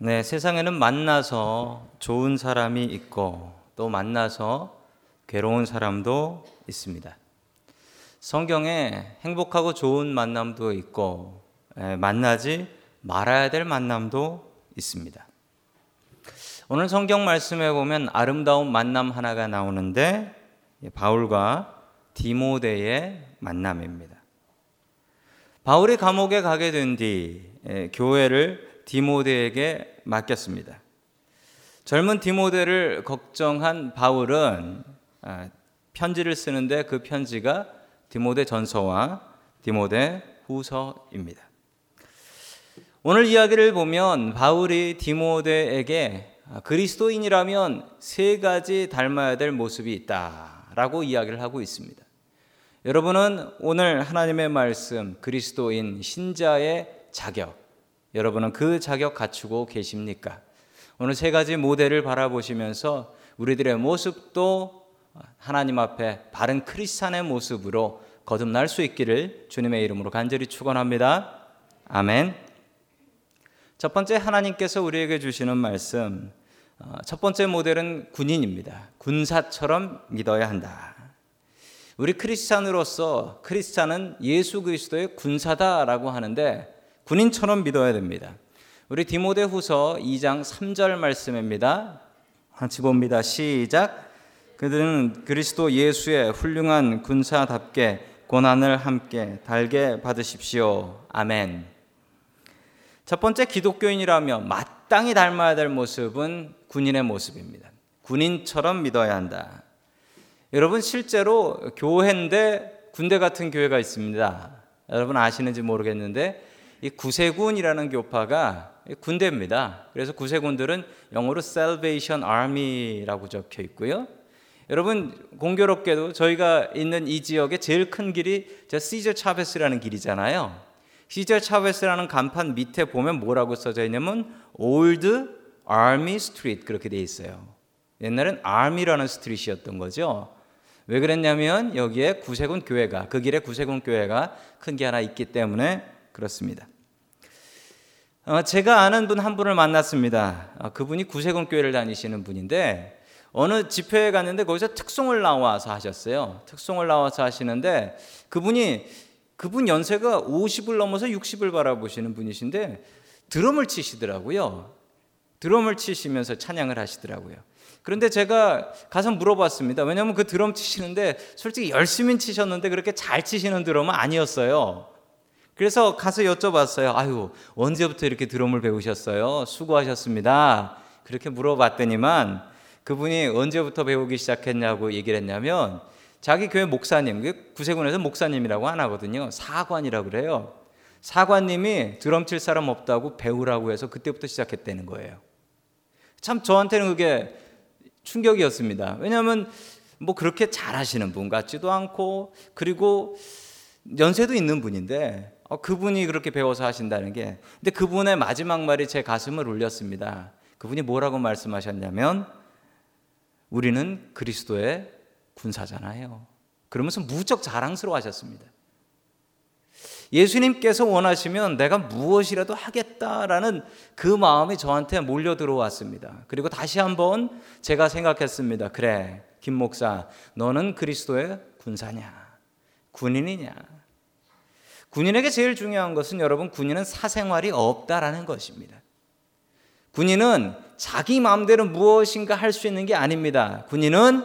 네, 세상에는 만나서 좋은 사람이 있고 또 만나서 괴로운 사람도 있습니다. 성경에 행복하고 좋은 만남도 있고 예, 만나지 말아야 될 만남도 있습니다. 오늘 성경 말씀에 보면 아름다운 만남 하나가 나오는데 예, 바울과 디모데의 만남입니다. 바울이 감옥에 가게 된뒤 예, 교회를 디모데에게 맡겼습니다. 젊은 디모데를 걱정한 바울은 아, 편지를 쓰는데 그 편지가 디모데 전서와 디모데 후서입니다. 오늘 이야기를 보면 바울이 디모데에게 아, 그리스도인이라면 세 가지 닮아야 될 모습이 있다라고 이야기를 하고 있습니다. 여러분은 오늘 하나님의 말씀 그리스도인 신자의 자격 여러분은 그 자격 갖추고 계십니까? 오늘 세 가지 모델을 바라보시면서 우리들의 모습도 하나님 앞에 바른 크리스찬의 모습으로 거듭날 수 있기를 주님의 이름으로 간절히 축원합니다. 아멘. 첫 번째 하나님께서 우리에게 주시는 말씀 어, 첫 번째 모델은 군인입니다. 군사처럼 믿어야 한다. 우리 크리스찬으로서 크리스찬은 예수 그리스도의 군사다라고 하는데 군인처럼 믿어야 됩니다. 우리 디모데 후서 2장 3절 말씀입니다. 같이 봅니다. 시작. 그들은 그리스도 예수의 훌륭한 군사답게 고난을 함께 달게 받으십시오. 아멘. 첫 번째 기독교인이라면 마땅히 닮아야 될 모습은 군인의 모습입니다. 군인처럼 믿어야 한다. 여러분 실제로 교회인데 군대 같은 교회가 있습니다. 여러분 아시는지 모르겠는데 이 구세군이라는 교파가 군대입니다. 그래서 구세군들은 영어로 Salvation Army라고 적혀 있고요. 여러분 공교롭게도 저희가 있는 이 지역의 제일 큰 길이 저 시저 차베스라는 길이잖아요. 시저 차베스라는 간판 밑에 보면 뭐라고 써져 있냐면 Old Army Street 그렇게 돼 있어요. 옛날엔 Army라는 스트릿이었던 거죠. 왜 그랬냐면 여기에 구세군 교회가 그 길에 구세군 교회가 큰 게 하나 있기 때문에 그렇습니다. 어, 제가 아는 분 한 분을 만났습니다. 어, 그분이 구세군 교회를 다니시는 분인데 어느 집회에 갔는데 거기서 특송을 나와서 하셨어요. 특송을 나와서 하시는데 그분이 그분 연세가 50을 넘어서 60을 바라보시는 분이신데 드럼을 치시더라고요. 드럼을 치시면서 찬양을 하시더라고요. 그런데 제가 가서 물어봤습니다. 왜냐하면 그 드럼 치시는데 솔직히 열심히 치셨는데 그렇게 잘 치시는 드럼은 아니었어요. 그래서 가서 여쭤봤어요. 아유, 언제부터 이렇게 드럼을 배우셨어요? 수고하셨습니다. 그렇게 물어봤더니만 그분이 언제부터 배우기 시작했냐고 얘기를 했냐면 자기 교회 목사님, 구세군에서 목사님이라고 안 하거든요. 사관이라고 그래요. 사관님이 드럼 칠 사람 없다고 배우라고 해서 그때부터 시작했다는 거예요. 참 저한테는 그게 충격이었습니다. 왜냐하면 뭐 그렇게 잘하시는 분 같지도 않고 그리고 연세도 있는 분인데 어, 그분이 그렇게 배워서 하신다는 게 근데 그분의 마지막 말이 제 가슴을 울렸습니다. 그분이 뭐라고 말씀하셨냐면 우리는 그리스도의 군사잖아요. 그러면서 무척 자랑스러워 하셨습니다. 예수님께서 원하시면 내가 무엇이라도 하겠다라는 그 마음이 저한테 몰려 들어왔습니다. 그리고 다시 한번 제가 생각했습니다. 그래, 김 목사, 너는 그리스도의 군사냐? 군인이냐? 군인에게 제일 중요한 것은 여러분 군인은 사생활이 없다라는 것입니다. 군인은 자기 마음대로 무엇인가 할 수 있는 게 아닙니다. 군인은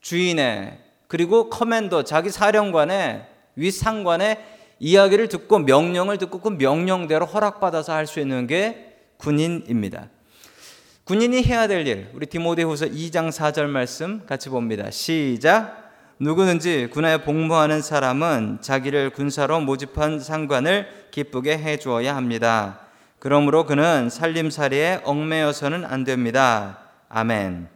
주인의 그리고 commander 자기 사령관의 윗상관의 이야기를 듣고 명령을 듣고 그 명령대로 허락받아서 할 수 있는 게 군인입니다. 군인이 해야 될 일, 우리 디모데후서 2장 4절 말씀 같이 봅니다. 시작. 누구든지 군에 복무하는 사람은 자기를 군사로 모집한 상관을 기쁘게 해 주어야 합니다. 그러므로 그는 살림살이에 얽매여서는 안 됩니다. 아멘.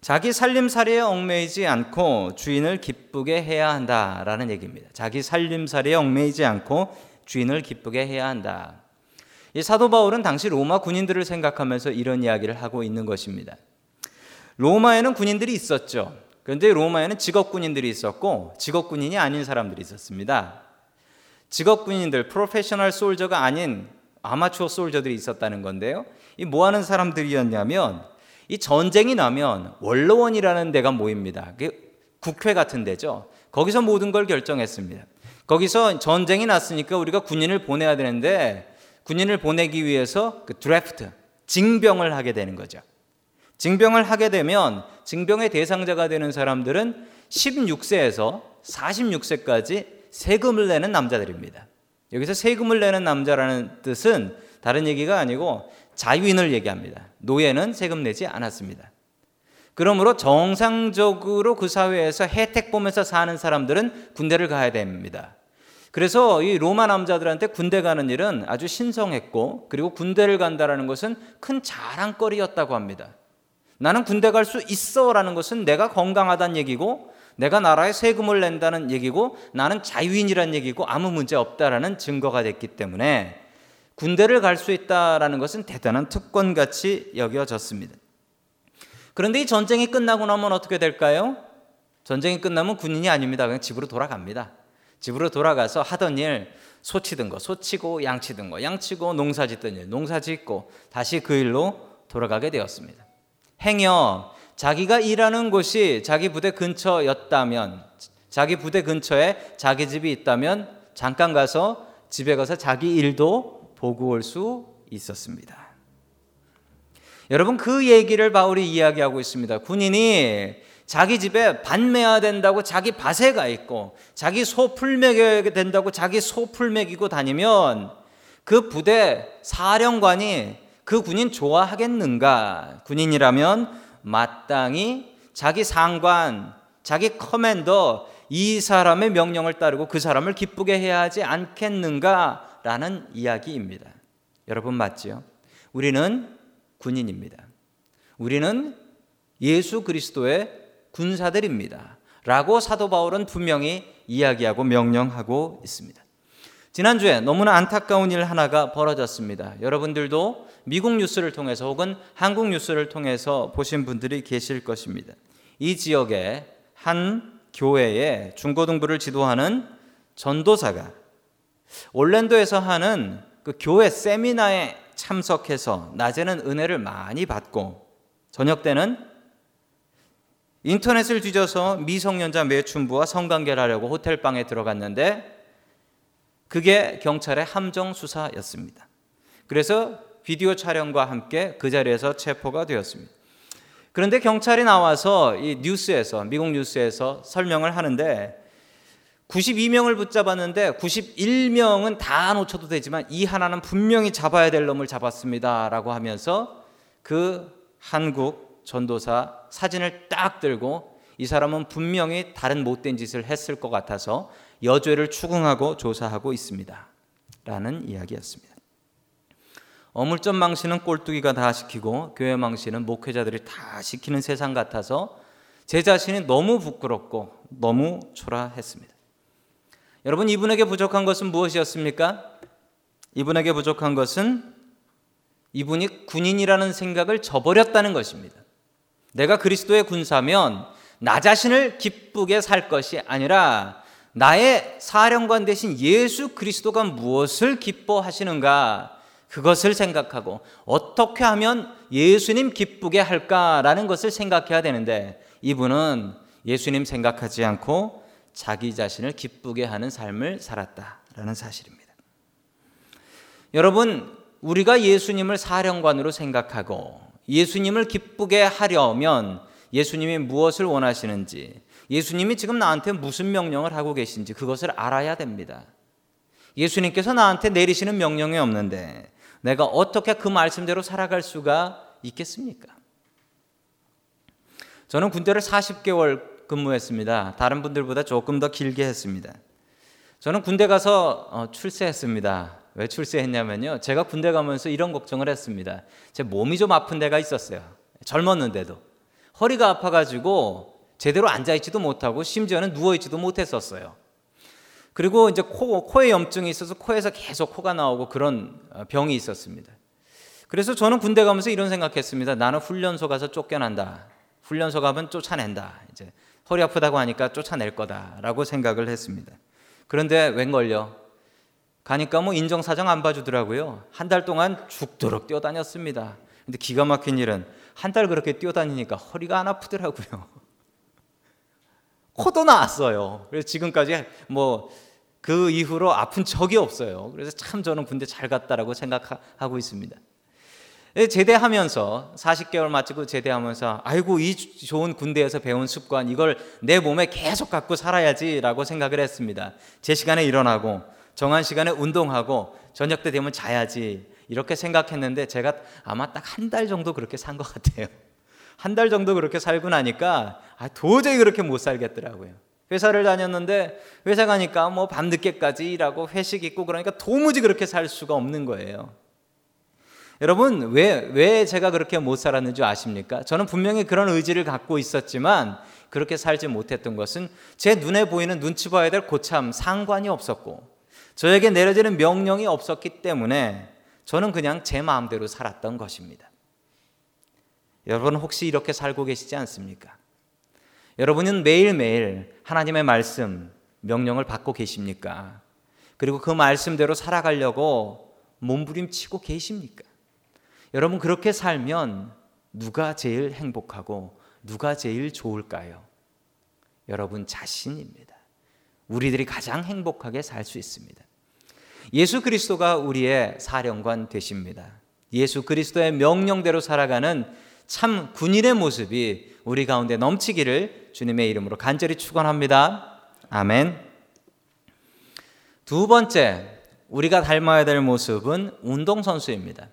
자기 살림살이에 얽매이지 않고 주인을 기쁘게 해야 한다라는 얘기입니다. 자기 살림살이에 얽매이지 않고 주인을 기쁘게 해야 한다. 이 사도 바울은 당시 로마 군인들을 생각하면서 이런 이야기를 하고 있는 것입니다. 로마에는 군인들이 있었죠. 그런데 로마에는 직업 군인들이 있었고 직업 군인이 아닌 사람들이 있었습니다. 직업 군인들, 프로페셔널 솔저가 아닌 아마추어 솔저들이 있었다는 건데요. 이 뭐 하는 사람들이었냐면 이 전쟁이 나면 원로원이라는 데가 모입니다. 국회 같은 데죠. 거기서 모든 걸 결정했습니다. 거기서 전쟁이 났으니까 우리가 군인을 보내야 되는데 군인을 보내기 위해서 그 드래프트, 징병을 하게 되는 거죠. 징병을 하게 되면 징병의 대상자가 되는 사람들은 16세에서 46세까지 세금을 내는 남자들입니다. 여기서 세금을 내는 남자라는 뜻은 다른 얘기가 아니고 자유인을 얘기합니다. 노예는 세금 내지 않았습니다. 그러므로 정상적으로 그 사회에서 혜택 보면서 사는 사람들은 군대를 가야 됩니다. 그래서 이 로마 남자들한테 군대 가는 일은 아주 신성했고 그리고 군대를 간다라는 것은 큰 자랑거리였다고 합니다. 나는 군대 갈 수 있어 라는 것은 내가 건강하다는 얘기고 내가 나라에 세금을 낸다는 얘기고 나는 자유인이라는 얘기고 아무 문제 없다라는 증거가 됐기 때문에 군대를 갈 수 있다라는 것은 대단한 특권같이 여겨졌습니다. 그런데 이 전쟁이 끝나고 나면 어떻게 될까요? 전쟁이 끝나면 군인이 아닙니다. 그냥 집으로 돌아갑니다. 집으로 돌아가서 하던 일, 소 치던 거, 소 치고 양 치던 거, 양 치고 농사 짓던 일, 농사 짓고 다시 그 일로 돌아가게 되었습니다. 행여 자기가 일하는 곳이 자기 부대 근처였다면, 자기 부대 근처에 자기 집이 있다면 잠깐 가서 집에 가서 자기 일도 보고 올 수 있었습니다. 여러분 그 얘기를 바울이 이야기하고 있습니다. 군인이 자기 집에 반매야 된다고 자기 밭에 가 있고 자기 소풀 먹여야 된다고 자기 소풀 먹이고 다니면 그 부대 사령관이 그 군인 좋아하겠는가? 군인이라면 마땅히 자기 상관, 자기 commander 이 사람의 명령을 따르고 그 사람을 기쁘게 해야 하지 않겠는가? 라는 이야기입니다. 여러분 맞지요? 우리는 군인입니다. 우리는 예수 그리스도의 군사들입니다. 라고 사도 바울은 분명히 이야기하고 명령하고 있습니다. 지난주에 너무나 안타까운 일 하나가 벌어졌습니다. 여러분들도 미국 뉴스를 통해서 혹은 한국 뉴스를 통해서 보신 분들이 계실 것입니다. 이 지역에 한 교회에 중고등부를 지도하는 전도사가 올랜도에서 하는 그 교회 세미나에 참석해서 낮에는 은혜를 많이 받고 저녁 때는 인터넷을 뒤져서 미성년자 매춘부와 성관계를 하려고 호텔방에 들어갔는데 그게 경찰의 함정 수사였습니다. 그래서 비디오 촬영과 함께 그 자리에서 체포가 되었습니다. 그런데 경찰이 나와서 이 뉴스에서 미국 뉴스에서 설명을 하는데 92명을 붙잡았는데 91명은 다 놓쳐도 되지만 이 하나는 분명히 잡아야 될 놈을 잡았습니다라고 하면서 그 한국 전도사 사진을 딱 들고 이 사람은 분명히 다른 못된 짓을 했을 것 같아서 여죄를 추궁하고 조사하고 있습니다. 라는 이야기였습니다. 어물점 망신은 꼴뚜기가 다 시키고 교회 망신은 목회자들이 다 시키는 세상 같아서 제 자신이 너무 부끄럽고 너무 초라했습니다. 여러분 이분에게 부족한 것은 무엇이었습니까? 이분에게 부족한 것은 이분이 군인이라는 생각을 저버렸다는 것입니다. 내가 그리스도의 군사면 나 자신을 기쁘게 살 것이 아니라 나의 사령관 대신 예수 그리스도가 무엇을 기뻐하시는가 그것을 생각하고 어떻게 하면 예수님 기쁘게 할까라는 것을 생각해야 되는데 이분은 예수님 생각하지 않고 자기 자신을 기쁘게 하는 삶을 살았다라는 사실입니다. 여러분, 우리가 예수님을 사령관으로 생각하고 예수님을 기쁘게 하려면 예수님이 무엇을 원하시는지, 예수님이 지금 나한테 무슨 명령을 하고 계신지 그것을 알아야 됩니다. 예수님께서 나한테 내리시는 명령이 없는데 내가 어떻게 그 말씀대로 살아갈 수가 있겠습니까? 저는 군대를 40개월 근무했습니다. 다른 분들보다 조금 더 길게 했습니다. 저는 군대 가서 어, 출세했습니다. 왜 출세했냐면요. 제가 군대 가면서 이런 걱정을 했습니다. 제 몸이 좀 아픈 데가 있었어요. 젊었는데도. 허리가 아파가지고 제대로 앉아있지도 못하고 심지어는 누워있지도 못했었어요. 그리고 이제 코, 코에 염증이 있어서 코에서 계속 코가 나오고 그런 어, 병이 있었습니다. 그래서 저는 군대 가면서 이런 생각했습니다. 나는 훈련소 가서 쫓겨난다. 훈련소 가면 쫓아낸다. 이제 허리 아프다고 하니까 쫓아낼 거다라고 생각을 했습니다. 그런데 웬걸요? 가니까 뭐 인정사정 안 봐주더라고요. 한 달 동안 죽도록 뛰어다녔습니다. 근데 기가 막힌 일은 한 달 그렇게 뛰어다니니까 허리가 안 아프더라고요. 코도 나왔어요. 그래서 지금까지 뭐 그 이후로 아픈 적이 없어요. 그래서 참 저는 군대 잘 갔다라고 생각하고 있습니다. 예, 제대하면서 40개월 마치고 제대하면서 아이고 이 좋은 군대에서 배운 습관 이걸 내 몸에 계속 갖고 살아야지라고 생각을 했습니다. 제 시간에 일어나고 정한 시간에 운동하고 저녁 때 되면 자야지 이렇게 생각했는데 제가 아마 딱 한 달 정도 그렇게 산 것 같아요. 한 달 정도 그렇게 살고 나니까 아, 도저히 그렇게 못 살겠더라고요. 회사를 다녔는데 회사 가니까 뭐 밤늦게까지 일하고 회식 있고 그러니까 도무지 그렇게 살 수가 없는 거예요. 여러분 왜, 왜 제가 그렇게 못 살았는지 아십니까? 저는 분명히 그런 의지를 갖고 있었지만 그렇게 살지 못했던 것은 제 눈에 보이는 눈치 봐야 될 고참 상관이 없었고 저에게 내려지는 명령이 없었기 때문에 저는 그냥 제 마음대로 살았던 것입니다. 여러분 혹시 이렇게 살고 계시지 않습니까? 여러분은 매일매일 하나님의 말씀, 명령을 받고 계십니까? 그리고 그 말씀대로 살아가려고 몸부림치고 계십니까? 여러분 그렇게 살면 누가 제일 행복하고 누가 제일 좋을까요? 여러분 자신입니다. 우리들이 가장 행복하게 살 수 있습니다. 예수 그리스도가 우리의 사령관 되십니다. 예수 그리스도의 명령대로 살아가는 참 군인의 모습이 우리 가운데 넘치기를 주님의 이름으로 간절히 축원합니다. 아멘. 두 번째 우리가 닮아야 될 모습은 운동선수입니다.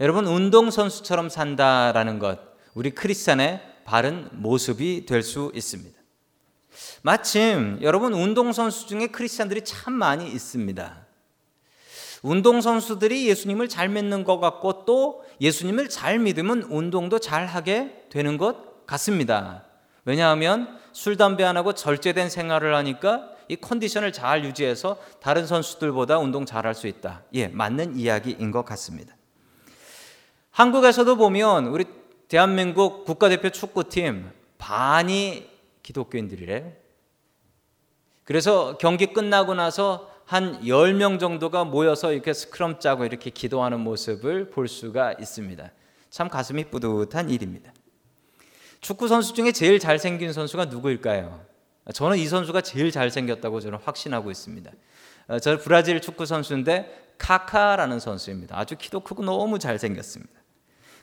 여러분 운동선수처럼 산다라는 것 우리 크리스찬의 바른 모습이 될 수 있습니다. 마침 여러분 운동선수 중에 크리스찬들이 참 많이 있습니다. 운동선수들이 예수님을 잘 믿는 것 같고 또 예수님을 잘 믿으면 운동도 잘 하게 되는 것 같습니다. 왜냐하면 술, 담배 안 하고 절제된 생활을 하니까 이 컨디션을 잘 유지해서 다른 선수들보다 운동 잘할 수 있다. 예, 맞는 이야기인 것 같습니다. 한국에서도 보면 우리 대한민국 국가대표 축구팀 반이 기독교인들이래요. 그래서 경기 끝나고 나서 한 10명 정도가 모여서 이렇게 스크럼 짜고 이렇게 기도하는 모습을 볼 수가 있습니다. 참 가슴이 뿌듯한 일입니다. 축구 선수 중에 제일 잘생긴 선수가 누구일까요? 저는 이 선수가 제일 잘생겼다고 저는 확신하고 있습니다. 어, 저 브라질 축구 선수인데 카카라는 선수입니다. 아주 키도 크고 너무 잘생겼습니다.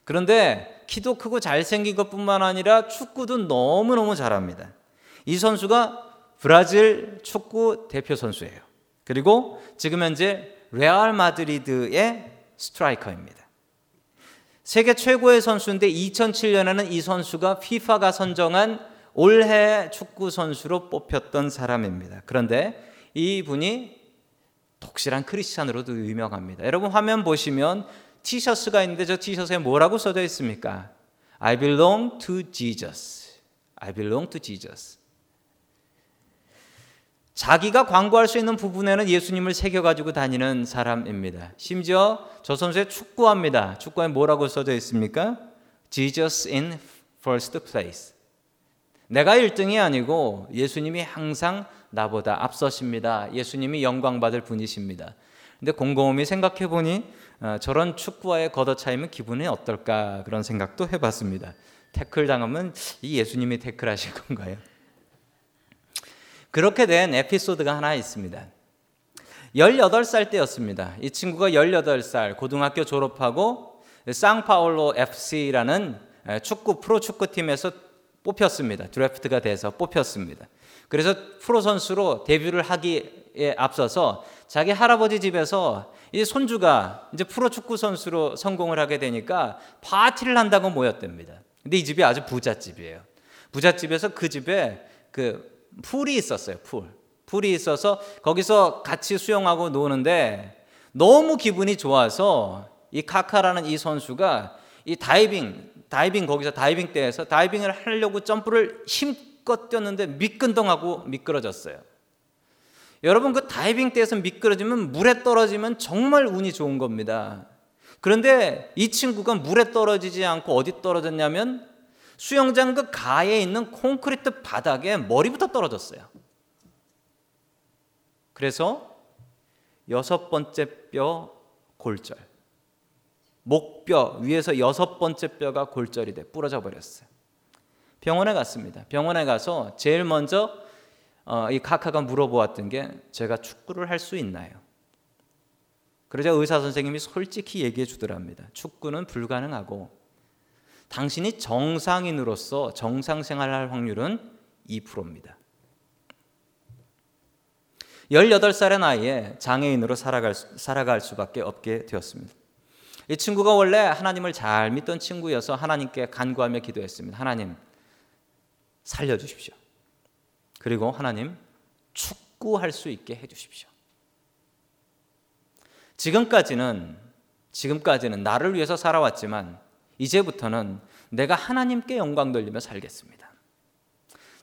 그런데 키도 크고 잘생긴 것뿐만 아니라 축구도 너무너무 잘합니다. 이 선수가 브라질 축구 대표 선수예요. 그리고 지금 현재 레알 마드리드의 스트라이커입니다. 세계 최고의 선수인데 2007년에는 이 선수가 피파가 선정한 올해 축구 선수로 뽑혔던 사람입니다. 그런데 이분이 독실한 크리스찬으로도 유명합니다. 여러분 화면 보시면 티셔츠가 있는데 저 티셔츠에 뭐라고 써져 있습니까? I belong to Jesus. I belong to Jesus. 자기가 광고할 수 있는 부분에는 예수님을 새겨가지고 다니는 사람입니다. 심지어 저 선수의 축구합니다. 축구에 뭐라고 써져 있습니까? Jesus in first place. 내가 1등이 아니고 예수님이 항상 나보다 앞서십니다. 예수님이 영광받을 분이십니다. 근데 곰곰이 생각해 보니 어, 저런 축구와의 걷어차이면 기분이 어떨까 그런 생각도 해봤습니다. 태클 당하면 이 예수님이 태클하실 건가요? 그렇게 된 에피소드가 하나 있습니다. 18살 때였습니다. 이 친구가 18살 고등학교 졸업하고 쌍파울로 FC라는 축구 프로 축구팀에서 뽑혔습니다. 드래프트가 돼서 뽑혔습니다. 그래서 프로 선수로 데뷔를 하기에 앞서서 자기 할아버지 집에서 이 손주가 이제 프로 축구 선수로 성공을 하게 되니까 파티를 한다고 모였답니다. 근데 이 집이 아주 부잣집이에요. 부잣집에서 그 집에 그 풀이 있었어요. 풀. 풀이 있어서 거기서 같이 수영하고 노는데 너무 기분이 좋아서 이 카카라는 이 선수가 이 다이빙 다이빙 거기서 다이빙대에서 다이빙을 하려고 점프를 힘껏 뛰었는데 미끈덩하고 미끄러졌어요. 여러분 그 다이빙 때에서 미끄러지면 물에 떨어지면 정말 운이 좋은 겁니다. 그런데 이 친구가 물에 떨어지지 않고 어디 떨어졌냐면 수영장 그 가에 있는 콘크리트 바닥에 머리부터 떨어졌어요. 그래서 여섯 번째 뼈 골절. 목뼈 위에서 여섯 번째 뼈가 골절이 돼 부러져 버렸어요. 병원에 갔습니다. 병원에 가서 제일 먼저 어, 이 카카가 물어보았던 게 제가 축구를 할 수 있나요? 그러자 의사 선생님이 솔직히 얘기해 주더랍니다. 축구는 불가능하고 당신이 정상인으로서 정상 생활할 확률은 2%입니다. 18살의 나이에 장애인으로 살아갈, 살아갈 수밖에 없게 되었습니다. 이 친구가 원래 하나님을 잘 믿던 친구여서 하나님께 간구하며 기도했습니다. 하나님, 살려주십시오. 그리고 하나님, 축구할 수 있게 해주십시오. 지금까지는, 지금까지는 나를 위해서 살아왔지만, 이제부터는 내가 하나님께 영광 돌리며 살겠습니다.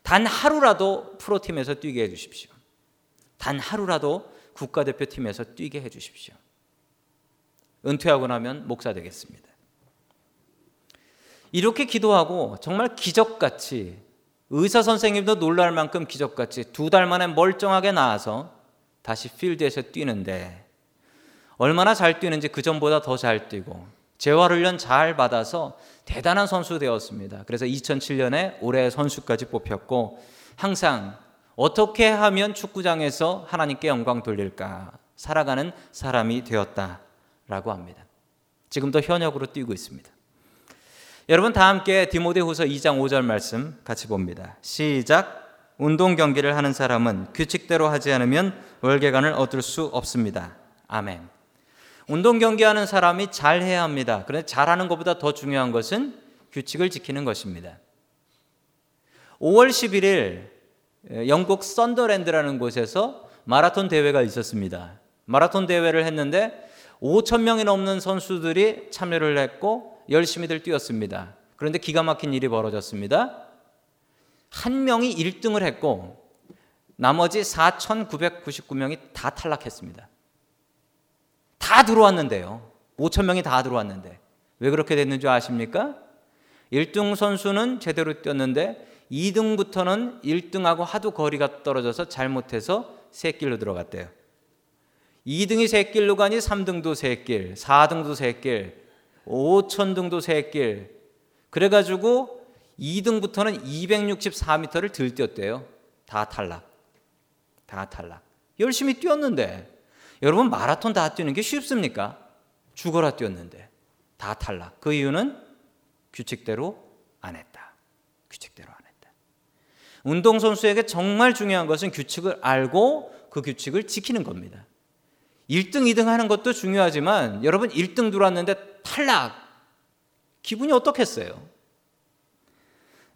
단 하루라도 프로팀에서 뛰게 해주십시오. 단 하루라도 국가대표팀에서 뛰게 해주십시오. 은퇴하고 나면 목사 되겠습니다. 이렇게 기도하고 정말 기적같이 의사 선생님도 놀랄 만큼 기적같이 두 달 만에 멀쩡하게 나와서 다시 필드에서 뛰는데 얼마나 잘 뛰는지 그 전보다 더 잘 뛰고 재활훈련 잘 받아서 대단한 선수 되었습니다. 그래서 2007년에 올해 선수까지 뽑혔고 항상 어떻게 하면 축구장에서 하나님께 영광 돌릴까 살아가는 사람이 되었다라고 합니다. 지금도 현역으로 뛰고 있습니다. 여러분 다 함께 디모데후서 2장 5절 말씀 같이 봅니다. 시작. 운동 경기를 하는 사람은 규칙대로 하지 않으면 월계관을 얻을 수 없습니다. 아멘. 운동 경기하는 사람이 잘해야 합니다. 그런데 잘하는 것보다 더 중요한 것은 규칙을 지키는 것입니다. 5월 11일 영국 썬더랜드라는 곳에서 마라톤 대회가 있었습니다. 마라톤 대회를 했는데 5천 명이 넘는 선수들이 참여를 했고 열심히들 뛰었습니다. 그런데 기가 막힌 일이 벌어졌습니다. 한 명이 1등을 했고 나머지 4,999명이 다 탈락했습니다. 다 들어왔는데요. 5천 명이 다 들어왔는데 왜 그렇게 됐는 줄 아십니까? 1등 선수는 제대로 뛰었는데 2등부터는 1등하고 하도 거리가 떨어져서 잘못해서 새길로 들어갔대요. 2등이 새길로 가니 3등도 새길, 4등도 새길, 5천 등도 새길. 그래가지고 2등부터는 264m를 들뛰었대요. 다 탈락. 다 탈락. 열심히 뛰었는데 여러분 마라톤 다 뛰는 게 쉽습니까? 죽어라 뛰었는데 다 탈락. 그 이유는 규칙대로 안 했다. 규칙대로 안 했다. 운동 선수에게 정말 중요한 것은 규칙을 알고 그 규칙을 지키는 겁니다. 1등, 2등 하는 것도 중요하지만 여러분 1등 들어왔는데 탈락. 기분이 어떻겠어요?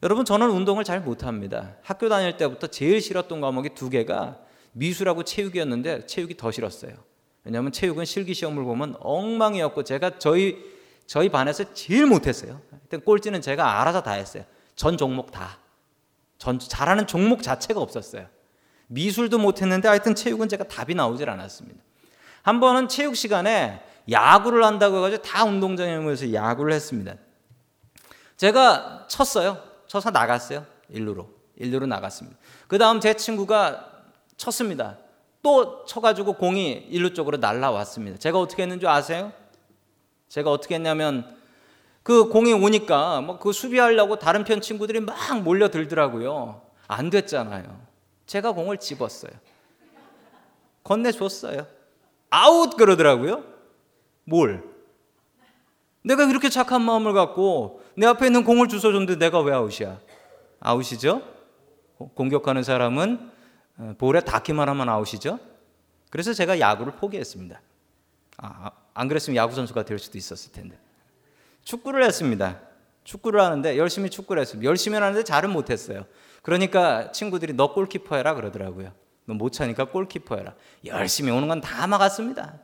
여러분 저는 운동을 잘 못합니다. 학교 다닐 때부터 제일 싫었던 과목이 두 개가 미술하고 체육이었는데 체육이 더 싫었어요. 왜냐하면 체육은 실기 시험을 보면 엉망이었고 제가 저희 저희 반에서 제일 못했어요. 하여튼 꼴찌는 제가 알아서 다 했어요. 전 종목 다. 전 잘하는 종목 자체가 없었어요. 미술도 못했는데 하여튼 체육은 제가 답이 나오질 않았습니다. 한 번은 체육 시간에 야구를 한다고 해가지고 다 운동장에 모여서 야구를 했습니다. 제가 쳤어요. 쳐서 나갔어요. 일루로. 일루로 나갔습니다. 그 다음 제 친구가 쳤습니다. 또 쳐가지고 공이 일루 쪽으로 날라왔습니다. 제가 어떻게 했는지 아세요? 제가 어떻게 했냐면 그 공이 오니까 뭐그 수비하려고 다른 편 친구들이 막 몰려들더라고요. 안 됐잖아요. 제가 공을 집었어요. 건네줬어요. 아웃 그러더라고요. 뭘? 내가 이렇게 착한 마음을 갖고 내 앞에 있는 공을 주워줬는데 내가 왜 아웃이야? 아웃이죠? 공격하는 사람은 어, 볼에 닿기만 하면 아웃이죠? 그래서 제가 야구를 포기했습니다. 아, 안 그랬으면 야구 선수가 될 수도 있었을 텐데. 축구를 했습니다. 축구를 하는데 열심히 축구를 했습니다. 열심히 하는데 잘은 못했어요. 그러니까 친구들이 너 골키퍼 해라 그러더라고요. 너 못 차니까 골키퍼 해라. 열심히 오는 건 다 막았습니다.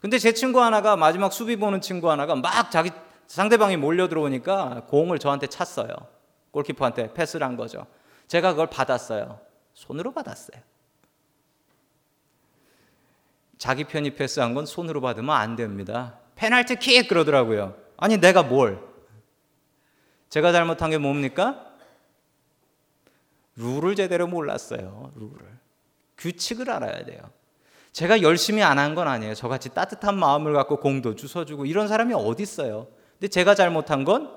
근데 제 친구 하나가 마지막 수비 보는 친구 하나가 막 자기 상대방이 몰려 들어오니까 공을 저한테 찼어요. 골키퍼한테 패스를 한 거죠. 제가 그걸 받았어요. 손으로 받았어요. 자기 편이 패스한 건 손으로 받으면 안 됩니다. 페널티 킥 그러더라고요. 아니 내가 뭘? 제가 잘못한 게 뭡니까? 룰을 제대로 몰랐어요. 룰을. 규칙을 알아야 돼요. 제가 열심히 안 한 건 아니에요. 저같이 따뜻한 마음을 갖고 공도 주워주고 이런 사람이 어디 있어요? 근데 제가 잘못한 건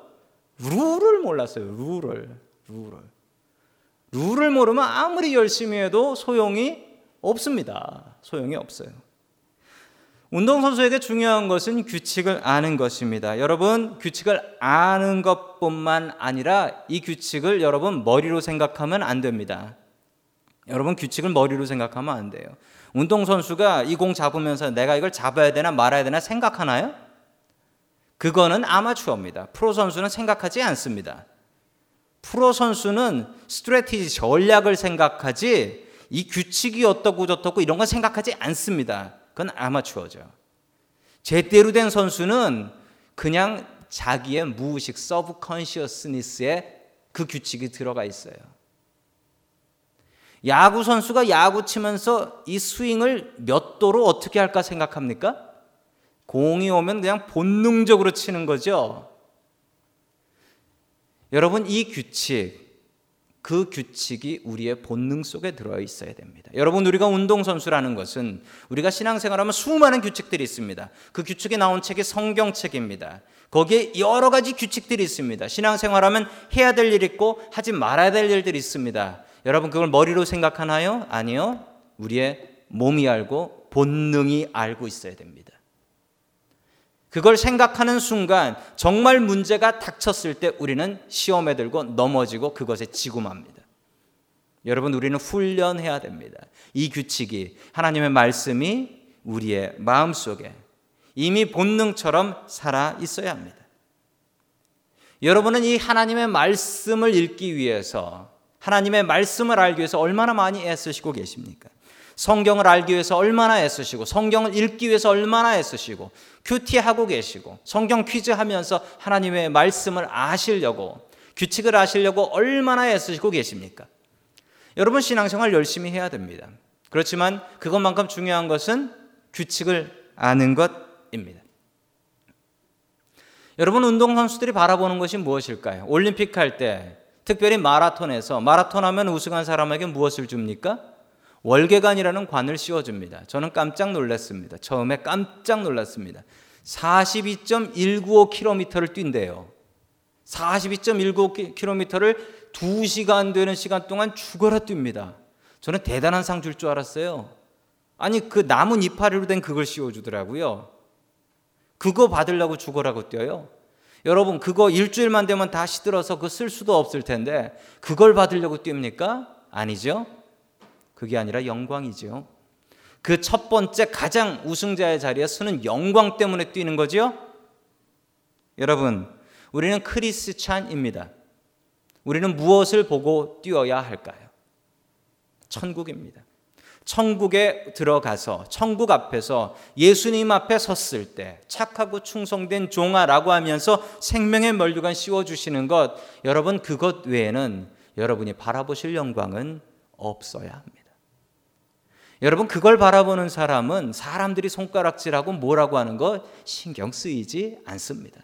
룰을 몰랐어요. 룰을. 룰을. 룰을 모르면 아무리 열심히 해도 소용이 없습니다. 소용이 없어요. 운동선수에게 중요한 것은 규칙을 아는 것입니다. 여러분, 규칙을 아는 것뿐만 아니라 이 규칙을 여러분 머리로 생각하면 안 됩니다. 여러분, 규칙을 머리로 생각하면 안 돼요. 운동선수가 이 공 잡으면서 내가 이걸 잡아야 되나 말아야 되나 생각하나요? 그거는 아마추어입니다. 프로 선수는 생각하지 않습니다. 프로 선수는 strategy 전략을 생각하지 이 규칙이 어떻고 저떻고 이런 건 생각하지 않습니다. 그건 아마추어죠. 제대로 된 선수는 그냥 자기의 무의식 subconsciousness에 그 규칙이 들어가 있어요. 야구 선수가 야구 치면서 이 스윙을 몇 도로 어떻게 할까 생각합니까? 공이 오면 그냥 본능적으로 치는 거죠. 여러분 이 규칙 그 규칙이 우리의 본능 속에 들어 있어야 됩니다. 여러분 우리가 운동 선수라는 것은 우리가 신앙생활하면 수많은 규칙들이 있습니다. 그 규칙이 나온 책이 성경책입니다. 거기에 여러 가지 규칙들이 있습니다. 신앙생활하면 해야 될 일 있고 하지 말아야 될 일들이 있습니다. 여러분 그걸 머리로 생각하나요? 아니요. 우리의 몸이 알고 본능이 알고 있어야 됩니다. 그걸 생각하는 순간 정말 문제가 닥쳤을 때 우리는 시험에 들고 넘어지고 그것에 지고 맙니다. 여러분 우리는 훈련해야 됩니다. 이 규칙이 하나님의 말씀이 우리의 마음 속에 이미 본능처럼 살아 있어야 합니다. 여러분은 이 하나님의 말씀을 읽기 위해서 하나님의 말씀을 알기 위해서 얼마나 많이 애쓰시고 계십니까? 성경을 알기 위해서 얼마나 애쓰시고 성경을 읽기 위해서 얼마나 애쓰시고 큐티하고 계시고 성경 퀴즈 하면서 하나님의 말씀을 아시려고 규칙을 아시려고 얼마나 애쓰시고 계십니까? 여러분 신앙생활 열심히 해야 됩니다. 그렇지만 그것만큼 중요한 것은 규칙을 아는 것입니다. 여러분 운동선수들이 바라보는 것이 무엇일까요? 올림픽 할 때 특별히 마라톤에서 마라톤 하면 우승한 사람에게 무엇을 줍니까? 월계관이라는 관을 씌워줍니다. 저는 깜짝 놀랐습니다. 처음에 깜짝 놀랐습니다. 42.195km를 뛴대요. 42.195km를 2시간 되는 시간 동안 죽어라 뜁니다. 저는 대단한 상 줄 줄 알았어요. 아니, 그 나무 이파리로 된 그걸 씌워주더라고요. 그거 받으려고 죽어라고 뛰어요. 여러분, 그거 일주일만 되면 다 시들어서 그 쓸 수도 없을 텐데, 그걸 받으려고 뜁니까? 아니죠? 그게 아니라 영광이죠. 그첫 번째 가장 우승자의 자리에 서는 영광 때문에 뛰는 거죠. 여러분, 우리는 크리스찬입니다. 우리는 무엇을 보고 뛰어야 할까요? 천국입니다. 천국에 들어가서 천국 앞에서 예수님 앞에 섰을 때 착하고 충성된 종아라고 하면서 생명의 멀류관 씌워 주시는 것 여러분 그것 외에는 여러분이 바라보실 영광은 없어야 합니다. 여러분 그걸 바라보는 사람은 사람들이 손가락질하고 뭐라고 하는 거 신경 쓰이지 않습니다.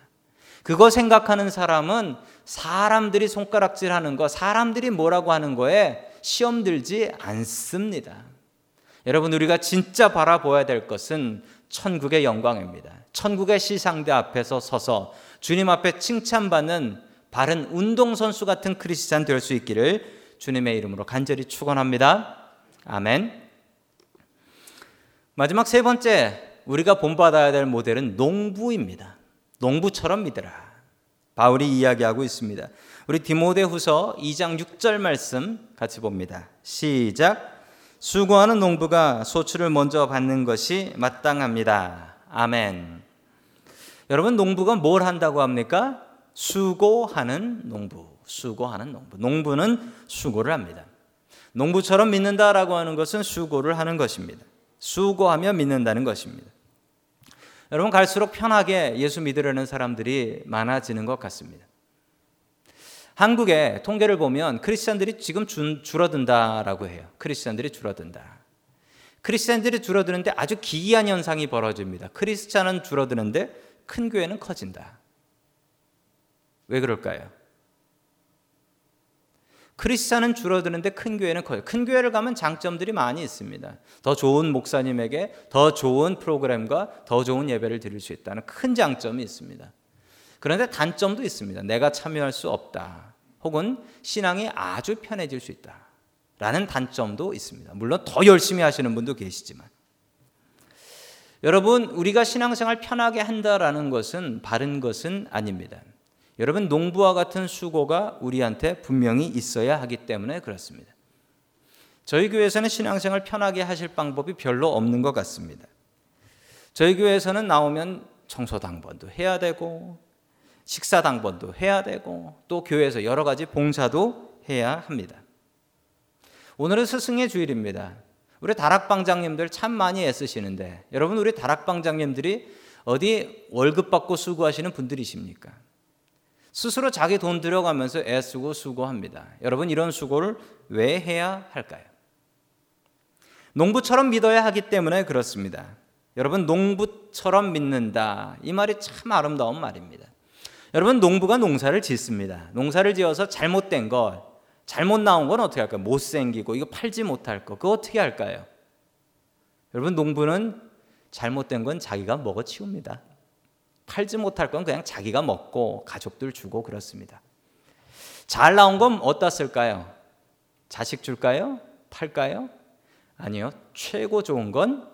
그거 생각하는 사람은 사람들이 손가락질하는 거, 사람들이 뭐라고 하는 거에 시험 들지 않습니다. 여러분 우리가 진짜 바라보아야 될 것은 천국의 영광입니다. 천국의 시상대 앞에서 서서 주님 앞에 칭찬받는 바른 운동선수 같은 크리스찬 될 수 있기를 주님의 이름으로 간절히 축원합니다. 아멘. 마지막 세 번째 우리가 본받아야 될 모델은 농부입니다. 농부처럼 믿으라. 바울이 이야기하고 있습니다. 우리 디모데후서 2장 6절 말씀 같이 봅니다. 시작. 수고하는 농부가 소출을 먼저 받는 것이 마땅합니다. 아멘. 여러분 농부가 뭘 한다고 합니까? 수고하는 농부. 수고하는 농부. 농부는 수고를 합니다. 농부처럼 믿는다라고 하는 것은 수고를 하는 것입니다. 수고하며 믿는다는 것입니다. 여러분 갈수록 편하게 예수 믿으려는 사람들이 많아지는 것 같습니다. 한국의 통계를 보면 크리스천들이 지금 줄, 줄어든다라고 해요. 크리스천들이 줄어든다. 크리스천들이 줄어드는데 아주 기이한 현상이 벌어집니다. 크리스천은 줄어드는데 큰 교회는 커진다. 왜 그럴까요? 크리스찬은 줄어드는데 큰 교회는 커요. 큰 교회를 가면 장점들이 많이 있습니다. 더 좋은 목사님에게 더 좋은 프로그램과 더 좋은 예배를 드릴 수 있다는 큰 장점이 있습니다. 그런데 단점도 있습니다. 내가 참여할 수 없다. 혹은 신앙이 아주 편해질 수 있다. 라는 단점도 있습니다. 물론 더 열심히 하시는 분도 계시지만. 여러분, 우리가 신앙생활 편하게 한다라는 것은 바른 것은 아닙니다. 여러분, 농부와 같은 수고가 우리한테 분명히 있어야 하기 때문에 그렇습니다. 저희 교회에서는 신앙생활 편하게 하실 방법이 별로 없는 것 같습니다. 저희 교회에서는 나오면 청소 당번도 해야 되고, 식사 당번도 해야 되고, 또 교회에서 여러 가지 봉사도 해야 합니다. 오늘은 스승의 주일입니다. 우리 다락방장님들 참 많이 애쓰시는데 여러분 우리 다락방장님들이 어디 월급 받고 수고하시는 분들이십니까? 스스로 자기 돈 들여가면서 애쓰고 수고합니다. 여러분 이런 수고를 왜 해야 할까요? 농부처럼 믿어야 하기 때문에 그렇습니다. 여러분 농부처럼 믿는다. 이 말이 참 아름다운 말입니다. 여러분 농부가 농사를 짓습니다. 농사를 지어서 잘못된 것 잘못 나온 건 어떻게 할까요? 못생기고 이거 팔지 못할 거 그거 어떻게 할까요? 여러분 농부는 잘못된 건 자기가 먹어 치웁니다. 팔지 못할 건 그냥 자기가 먹고 가족들 주고 그렇습니다. 잘 나온 건 어디다 쓸까요? 자식 줄까요? 팔까요? 아니요. 최고 좋은 건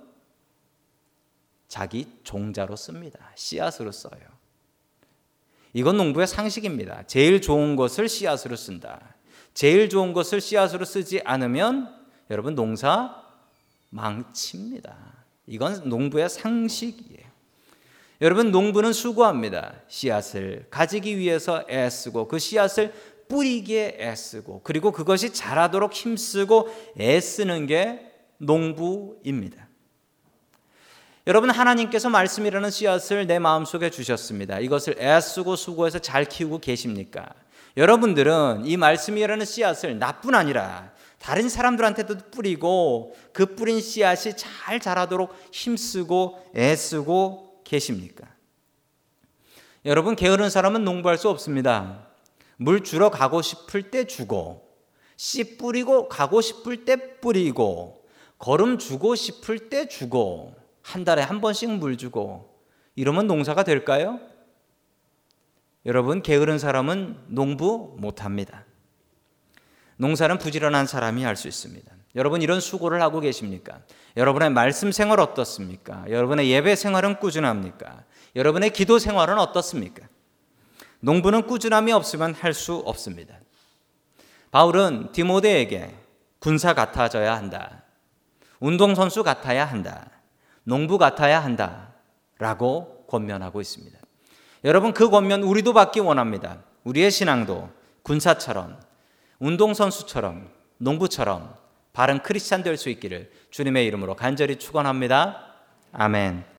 자기 종자로 씁니다. 씨앗으로 써요. 이건 농부의 상식입니다. 제일 좋은 것을 씨앗으로 쓴다. 제일 좋은 것을 씨앗으로 쓰지 않으면 여러분 농사 망칩니다. 이건 농부의 상식이에요. 여러분 농부는 수고합니다. 씨앗을 가지기 위해서 애쓰고 그 씨앗을 뿌리기에 애쓰고 그리고 그것이 자라도록 힘쓰고 애쓰는 게 농부입니다. 여러분 하나님께서 말씀이라는 씨앗을 내 마음속에 주셨습니다. 이것을 애쓰고 수고해서 잘 키우고 계십니까? 여러분들은 이 말씀이라는 씨앗을 나뿐 아니라 다른 사람들한테도 뿌리고 그 뿌린 씨앗이 잘 자라도록 힘쓰고 애쓰고 계십니까? 여러분 게으른 사람은 농부할 수 없습니다. 물 주러 가고 싶을 때 주고 씨 뿌리고 가고 싶을 때 뿌리고 걸음 주고 싶을 때 주고 한 달에 한 번씩 물 주고 이러면 농사가 될까요? 여러분, 게으른 사람은 농부 못합니다. 농사는 부지런한 사람이 할 수 있습니다. 여러분, 이런 수고를 하고 계십니까? 여러분의 말씀 생활 어떻습니까? 여러분의 예배 생활은 꾸준합니까? 여러분의 기도 생활은 어떻습니까? 농부는 꾸준함이 없으면 할 수 없습니다. 바울은 디모데에게 군사 같아져야 한다. 운동선수 같아야 한다. 농부 같아야 한다. 라고 권면하고 있습니다. 여러분 그 권면 우리도 받기 원합니다. 우리의 신앙도 군사처럼 운동선수처럼 농부처럼 바른 크리스찬 될 수 있기를 주님의 이름으로 간절히 축원합니다. 아멘.